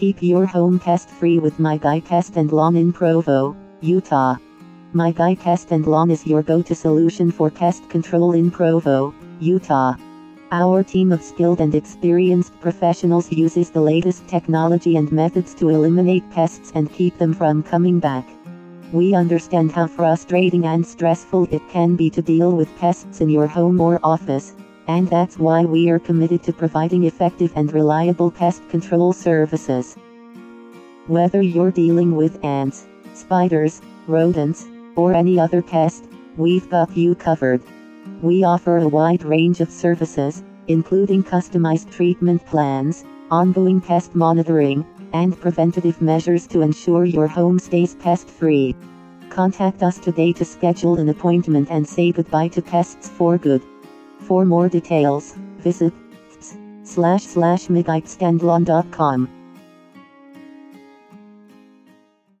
Keep your home pest free with My Guy Pest and Lawn in Provo, Utah. My Guy Pest and Lawn is your go to solution for pest control in Provo, Utah. Our team of skilled and experienced professionals uses the latest technology and methods to eliminate pests and keep them from coming back. We understand how frustrating and stressful it can be to deal with pests in your home or office, and that's why we are committed to providing effective and reliable pest control services. Whether you're dealing with ants, spiders, rodents, or any other pest, we've got you covered. We offer a wide range of services, including customized treatment plans, ongoing pest monitoring, and preventative measures to ensure your home stays pest free. Contact us today to schedule an appointment and say goodbye to pests for good. For more details, visit slash slash myguypestandlawn.com.